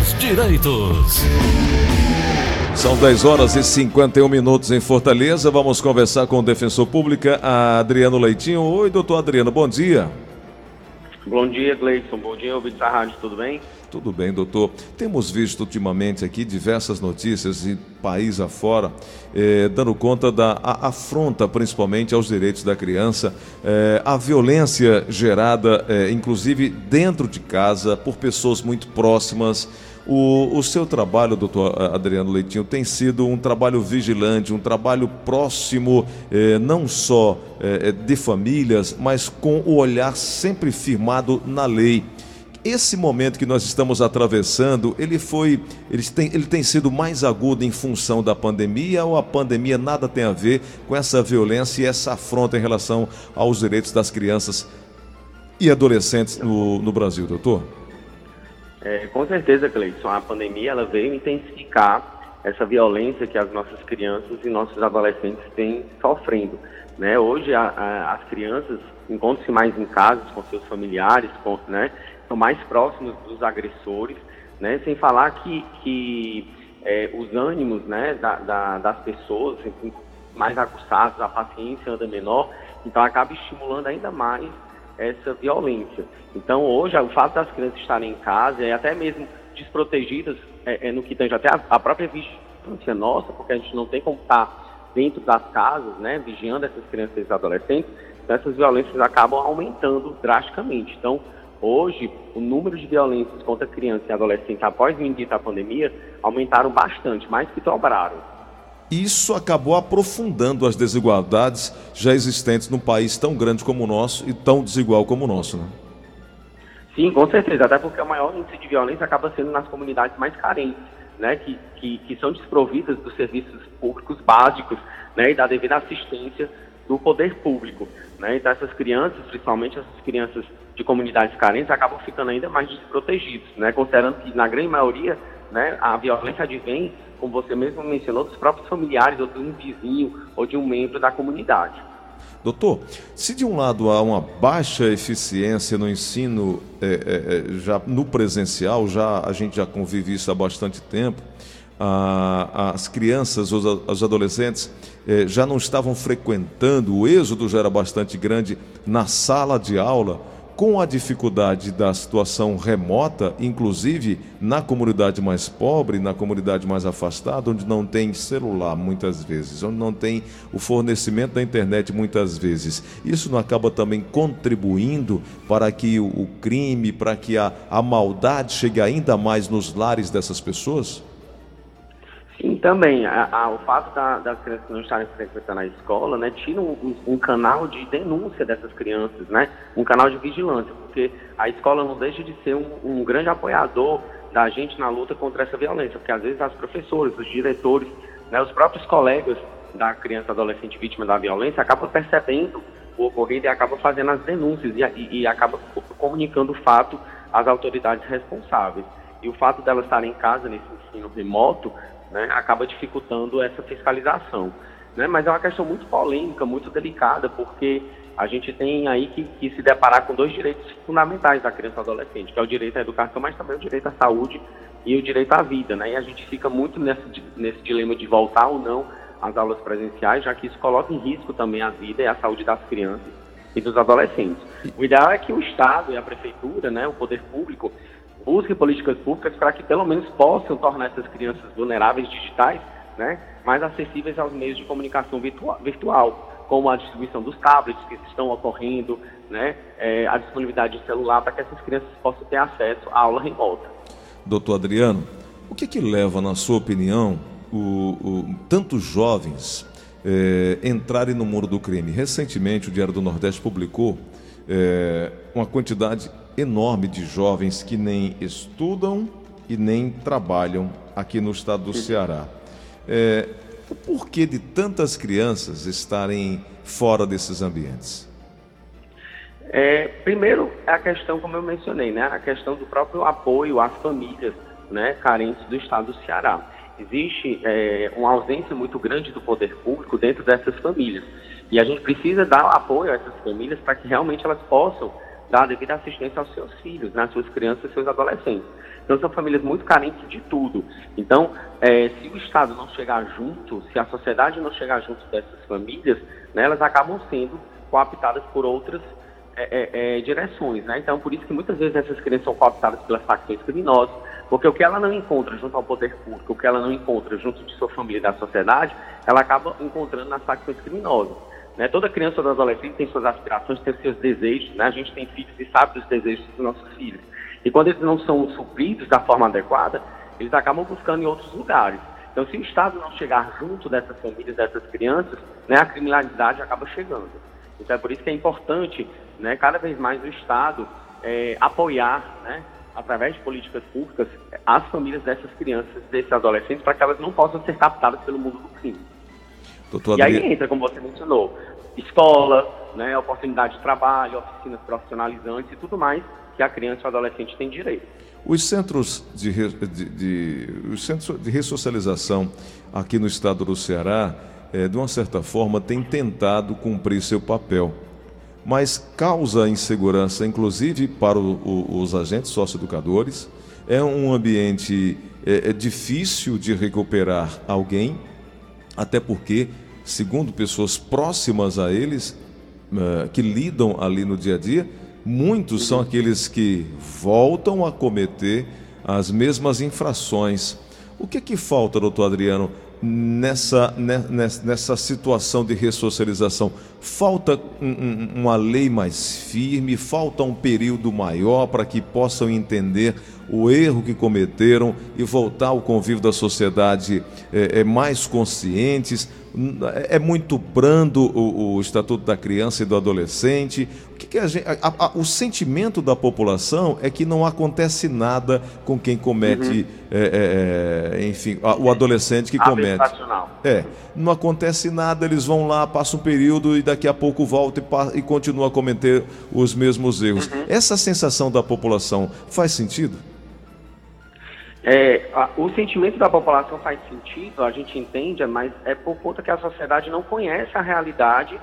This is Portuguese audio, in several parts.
seus direitos. São 10 horas e 51 minutos em Fortaleza. Vamos conversar com o defensor público, Adriano Leitinho. Oi, doutor Adriano, bom dia. Bom dia, Gleison. Bom dia, ouvintes da rádio, tudo bem? Tudo bem, doutor. Temos visto ultimamente aqui diversas notícias de país afora, eh, dando conta da afronta principalmente aos direitos da criança, eh, a violência gerada, eh, inclusive dentro de casa, por pessoas muito próximas. O, o seu trabalho, doutor Adriano Leitinho, tem sido um trabalho vigilante, um trabalho próximo, eh, não só eh, de famílias, mas com o olhar sempre firmado na lei. Esse momento que nós estamos atravessando, ele foi, ele tem, ele tem sido mais agudo em função da pandemia ou a pandemia nada tem a ver com essa violência e essa afronta em relação aos direitos das crianças e adolescentes no, no Brasil, doutor? É, com certeza, Cleison, a pandemia ela veio intensificar essa violência que as nossas crianças e nossos adolescentes têm sofrendo. Né? Hoje a, a, as crianças encontram-se mais em casa com seus familiares, com, né? são mais próximos dos agressores, né? sem falar que, que é, os ânimos né? Da, da, das pessoas mais aguçados, a paciência anda menor, então acaba estimulando ainda mais essa violência. Então, hoje, o fato das crianças estarem em casa e até mesmo desprotegidas é, é no que tange até a, a, própria vigilância nossa, porque a gente não tem como estar dentro das casas, né, vigiando essas crianças e adolescentes, então essas violências acabam aumentando drasticamente. Então, hoje, o número de violências contra criança e adolescente após o início da pandemia aumentaram bastante, mais que dobraram. Isso acabou aprofundando as desigualdades já existentes num país tão grande como o nosso e tão desigual como o nosso, né? Sim, com certeza, até porque o maior índice de violência acaba sendo nas comunidades mais carentes, né, que, que, que são desprovidas dos serviços públicos básicos né, e da devida assistência do poder público. Né? Então, essas crianças, principalmente essas crianças de comunidades carentes, acabam ficando ainda mais desprotegidas, né? considerando que, na grande maioria, né, a violência advém como você mesmo mencionou, dos próprios familiares ou de um vizinho ou de um membro da comunidade. Doutor, se de um lado há uma baixa eficiência no ensino é, é, é já no presencial, já a gente já convive isso há bastante tempo, as crianças, os, os adolescentes é, já não estavam frequentando, o êxodo já era bastante grande na sala de aula, com a dificuldade da situação remota, inclusive na comunidade mais pobre, na comunidade mais afastada, onde não tem celular muitas vezes, onde não tem o fornecimento da internet muitas vezes. Isso não acaba também contribuindo para que o, crime, para que a, a maldade chegue ainda mais nos lares dessas pessoas? Sim, também. A, a, o fato da, das crianças não estarem frequentando a escola, né, tira um, um, canal de denúncia dessas crianças, né, um canal de vigilância, porque a escola não deixa de ser um, um grande apoiador da gente na luta contra essa violência, porque às vezes as professoras, os diretores, né, os próprios colegas da criança adolescente vítima da violência acabam percebendo o ocorrido e acabam fazendo as denúncias e, e, e acabam comunicando o fato às autoridades responsáveis. E o fato delas estarem em casa nesse ensino remoto né, acaba dificultando essa fiscalização. Né? Mas é uma questão muito polêmica, muito delicada, porque a gente tem aí que, que, se deparar com dois direitos fundamentais da criança e adolescente, que é o direito à educação, mas também o direito à saúde e o direito à vida. Né? E a gente fica muito nesse, nesse dilema de voltar ou não às aulas presenciais, já que isso coloca em risco também a vida e a saúde das crianças e dos adolescentes. O ideal é que o Estado e a Prefeitura, né, o poder público, busque políticas públicas para que pelo menos possam tornar essas crianças vulneráveis digitais né, mais acessíveis aos meios de comunicação virtual, como a distribuição dos tablets que estão ocorrendo, né, é, a disponibilidade de celular para que essas crianças possam ter acesso à aula remota. Doutor Adriano, o que, que leva, na sua opinião, o, o, tantos jovens é, entrarem no muro do crime? Recentemente, o Diário do Nordeste publicou é, uma quantidade enorme de jovens que nem estudam e nem trabalham aqui no estado do Ceará. É, o porquê de tantas crianças estarem fora desses ambientes? É, primeiro, a questão, como eu mencionei, né, a questão do próprio apoio às famílias né, carentes do estado do Ceará. Existe é, uma ausência muito grande do poder público dentro dessas famílias. E a gente precisa dar apoio a essas famílias para que realmente elas possam dar a devida assistência aos seus filhos, né, às suas crianças e seus adolescentes. Então são famílias muito carentes de tudo. Então, é, se o Estado não chegar junto, se a sociedade não chegar junto dessas famílias, né, elas acabam sendo cooptadas por outras é, é, direções. Né? Então, por isso que muitas vezes essas crianças são cooptadas pelas facções criminosas, porque o que ela não encontra junto ao poder público, o que ela não encontra junto de sua família e da sociedade, ela acaba encontrando nas facções criminosas. Né? Toda criança ou adolescente tem suas aspirações, tem seus desejos. Né? A gente tem filhos e sabe dos desejos dos nossos filhos. E quando eles não são supridos da forma adequada, eles acabam buscando em outros lugares. Então, se o Estado não chegar junto dessas famílias, dessas crianças, né, a criminalidade acaba chegando. Então, é por isso que é importante, né, cada vez mais o Estado é, apoiar, né, através de políticas públicas, as famílias dessas crianças, desses adolescentes, para que elas não possam ser captadas pelo mundo do crime. Doutor e aí entra, como você mencionou, escola, né, oportunidade de trabalho, oficinas profissionalizantes e tudo mais que a criança e o adolescente tem direito. Os centros de, de, de, os centros de ressocialização aqui no estado do Ceará, é, de uma certa forma, têm tentado cumprir seu papel, mas causa insegurança, inclusive para o, o, os agentes socioeducadores. É um ambiente é, é difícil de recuperar alguém, até porque, segundo pessoas próximas a eles, uh, que lidam ali no dia a dia, muitos são aqueles que voltam a cometer as mesmas infrações. O que é que falta, doutor Adriano, nessa, nessa situação de ressocialização? Falta uma lei mais firme, falta um período maior para que possam entender o erro que cometeram e voltar ao convívio da sociedade é mais conscientes. É muito brando o, o, Estatuto da Criança e do Adolescente. O, que, que gente, a, a, o sentimento da população é que não acontece nada com quem comete, uhum. é, é, é enfim, a, o adolescente que comete. É, não acontece nada, eles vão lá, passam um período e daqui a pouco voltam e, e continuam a cometer os mesmos erros. Uhum. Essa sensação da população faz sentido? É, a, o sentimento da população faz sentido, a gente entende, mas é por conta que a sociedade não conhece a realidade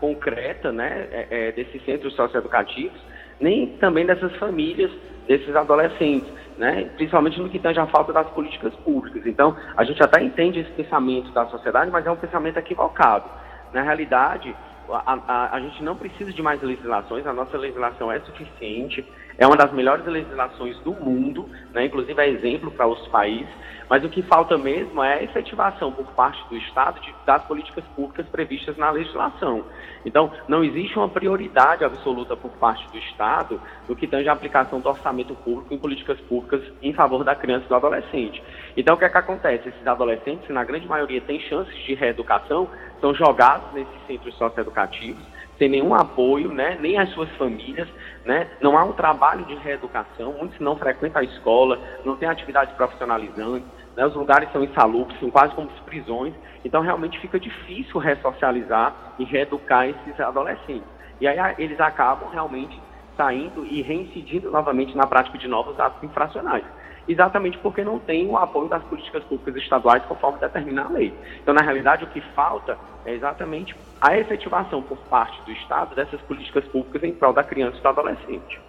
concreta né, é, é, desses centros socioeducativos, nem também dessas famílias, desses adolescentes, né, principalmente no que tange a falta das políticas públicas. Então, a gente até entende esse pensamento da sociedade, mas é um pensamento equivocado. Na realidade, a, a, a, gente não precisa de mais legislações, a nossa legislação é suficiente, é uma das melhores legislações do mundo, né, inclusive é exemplo para os países, mas o que falta mesmo é a efetivação por parte do Estado de, das políticas públicas previstas na legislação. Então, não existe uma prioridade absoluta por parte do Estado no que tange a aplicação do orçamento público em políticas públicas em favor da criança e do adolescente. Então, o que é que acontece? Esses adolescentes, na grande maioria, têm chances de reeducação, são jogados nesses centros socioeducativos, sem nenhum apoio, né, nem as suas famílias, né, não há um trabalho de reeducação, muitos não frequentam a escola, não tem atividade profissionalizante, né, os lugares são insalubres, são quase como prisões, então realmente fica difícil ressocializar e reeducar esses adolescentes. E aí eles acabam realmente saindo e reincidindo novamente na prática de novos atos infracionais exatamente porque não tem o apoio das políticas públicas estaduais conforme determina a lei. Então, na realidade, o que falta é exatamente a efetivação por parte do Estado dessas políticas públicas em prol da criança e do adolescente.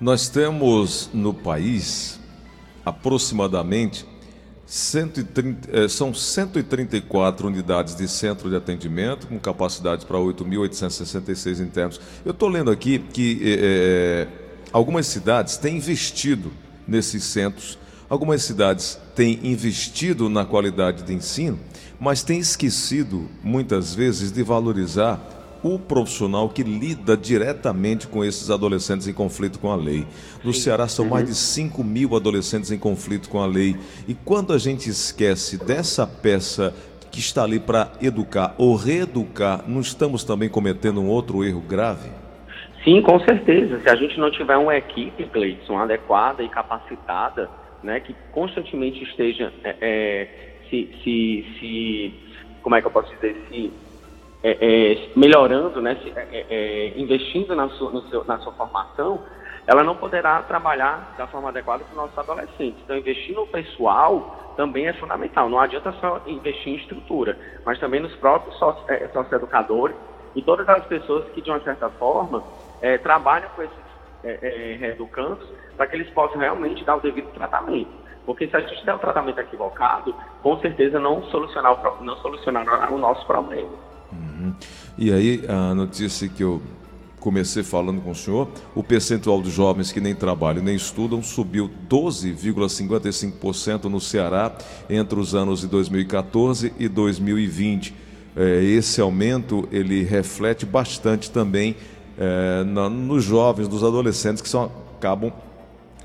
Nós temos no país aproximadamente 130, eh, são 134 unidades de centro de atendimento, com capacidade para 8.866 internos. Eu estou lendo aqui que é, algumas cidades têm investido nesses centros. Algumas cidades têm investido na qualidade de ensino, mas têm esquecido, muitas vezes, de valorizar o profissional que lida diretamente com esses adolescentes em conflito com a lei. No. Ceará são uhum. mais de 5 mil adolescentes em conflito com a lei. E quando a gente esquece dessa peça que está ali para educar ou reeducar, não estamos também cometendo um outro erro grave? Sim, com certeza. Se a gente não tiver uma equipe, Gleidson, adequada e capacitada, né, que constantemente esteja é, é, se, se, se, como é que eu posso dizer, se é, é melhorando, né, se, é, é, investindo na sua, seu, na sua formação, ela não poderá trabalhar da forma adequada para os nossos adolescentes. Então, investir no pessoal também é fundamental. Não adianta só investir em estrutura, mas também nos próprios socioeducadores e todas as pessoas que, de uma certa forma, é, trabalham com esses, é, é, para que eles possam realmente dar o devido tratamento. Porque se a gente der o tratamento equivocado, com certeza não solucionar o, não solucionará o nosso problema. Uhum. E aí, a notícia que eu comecei falando com o senhor, o percentual de jovens que nem trabalham nem estudam subiu 12,55% no Ceará entre os anos de 2014 e 2020. É, esse aumento ele reflete bastante também é, na, nos jovens, nos adolescentes que são, acabam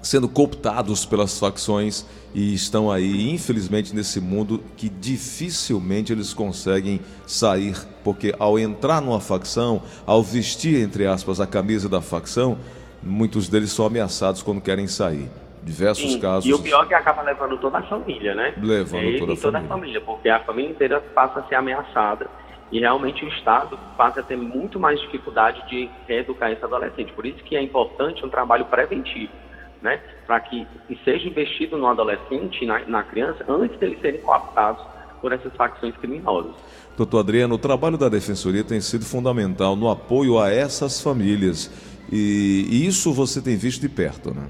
sendo cooptados pelas facções e estão aí, infelizmente, nesse mundo que dificilmente eles conseguem sair, porque ao entrar numa facção, ao vestir, entre aspas, a camisa da facção, muitos deles são ameaçados quando querem sair. Diversos Sim, casos. E o pior é que acaba levando toda a família, né? Levando Ele toda, a, toda família. a família, porque a família inteira passa a ser ameaçada e realmente o Estado passa a ter muito mais dificuldade de reeducar esse adolescente. Por isso que é importante um trabalho preventivo né, para que, seja investido no adolescente, na, na criança, antes deles serem cooptados por essas facções criminosas. Doutor Adriano, o trabalho da Defensoria tem sido fundamental no apoio a essas famílias. E isso você tem visto de perto, né?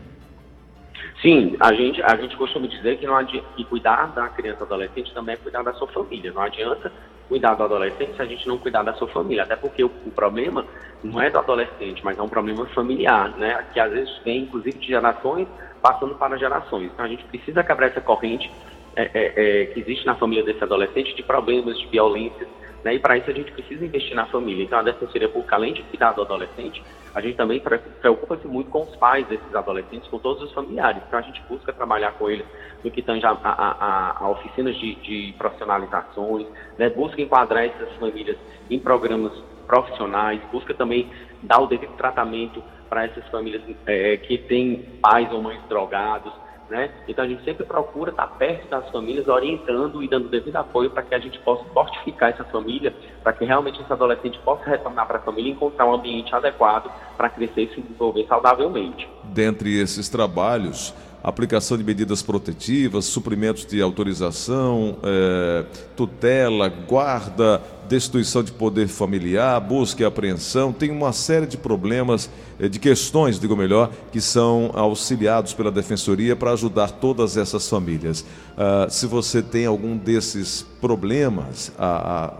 Sim, a gente, a gente costuma dizer que, não adianta, que cuidar da criança adolescente também é cuidar da sua família. Não adianta cuidar do adolescente se a gente não cuidar da sua família. Até porque o, o, problema não é do adolescente, mas é um problema familiar, né? Que às vezes vem, inclusive, de gerações passando para gerações. Então a gente precisa quebrar essa corrente é, é, é, que existe na família desse adolescente de problemas, de violência. Né? E para isso a gente precisa investir na família. Então a Defensoria Pública, além de cuidar do adolescente, a gente também preocupa-se muito com os pais desses adolescentes, com todos os familiares. Então a gente busca trabalhar com eles no que tange a, a, a, a oficinas de, de profissionalizações, né? busca enquadrar essas famílias em programas profissionais, busca também dar o devido tratamento para essas famílias é, que têm pais ou mães drogados, né? Então a gente sempre procura estar perto das famílias, orientando e dando devido apoio para que a gente possa fortificar essa família, para que realmente esse adolescente possa retornar para a família e encontrar um ambiente adequado para crescer e se desenvolver saudavelmente. Dentre esses trabalhos, aplicação de medidas protetivas, suprimentos de autorização, é, tutela, guarda, destituição de poder familiar, busca e apreensão, tem uma série de problemas, é, de questões, digo melhor, que são auxiliados pela Defensoria para ajudar todas essas famílias. Ah, se você tem algum desses problemas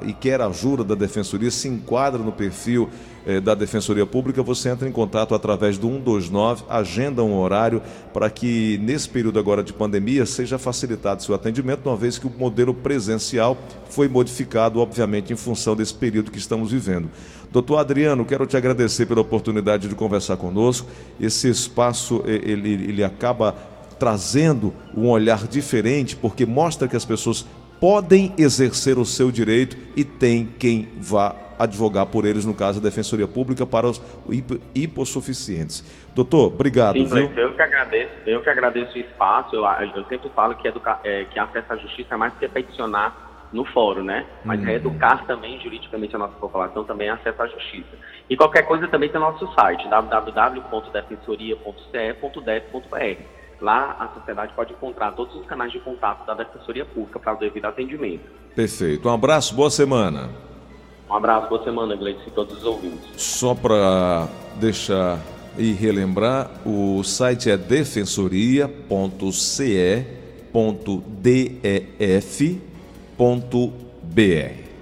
e quer ajuda da Defensoria, se enquadra no perfil eh, da Defensoria Pública, você entra em contato através do 129, agenda um horário para que nesse período agora de pandemia seja facilitado seu atendimento, uma vez que o modelo presencial foi modificado, obviamente, em função desse período que estamos vivendo. Doutor Adriano, quero te agradecer pela oportunidade de conversar conosco. Esse espaço, ele, ele acaba trazendo um olhar diferente, porque mostra que as pessoas podem exercer o seu direito e tem quem vá advogar por eles, no caso, a Defensoria Pública para os hipossuficientes. Doutor, obrigado. Sim, viu? Eu que agradeço, eu que agradeço o espaço. Eu, eu sempre falo que, educa, é, que acesso à justiça é mais que peticionar no fórum, né? Mas uhum. reeducar também juridicamente a nossa população também é acesso à justiça. E qualquer coisa também tem nosso site, www.defensoria.ce.def.br. Lá a sociedade pode encontrar todos os canais de contato da Defensoria Pública para o devido atendimento. Perfeito. Um abraço, boa semana. Um abraço, boa semana, Gleice, e todos os ouvintes. Só para deixar e relembrar, o site é defensoria.ce.def.br. .br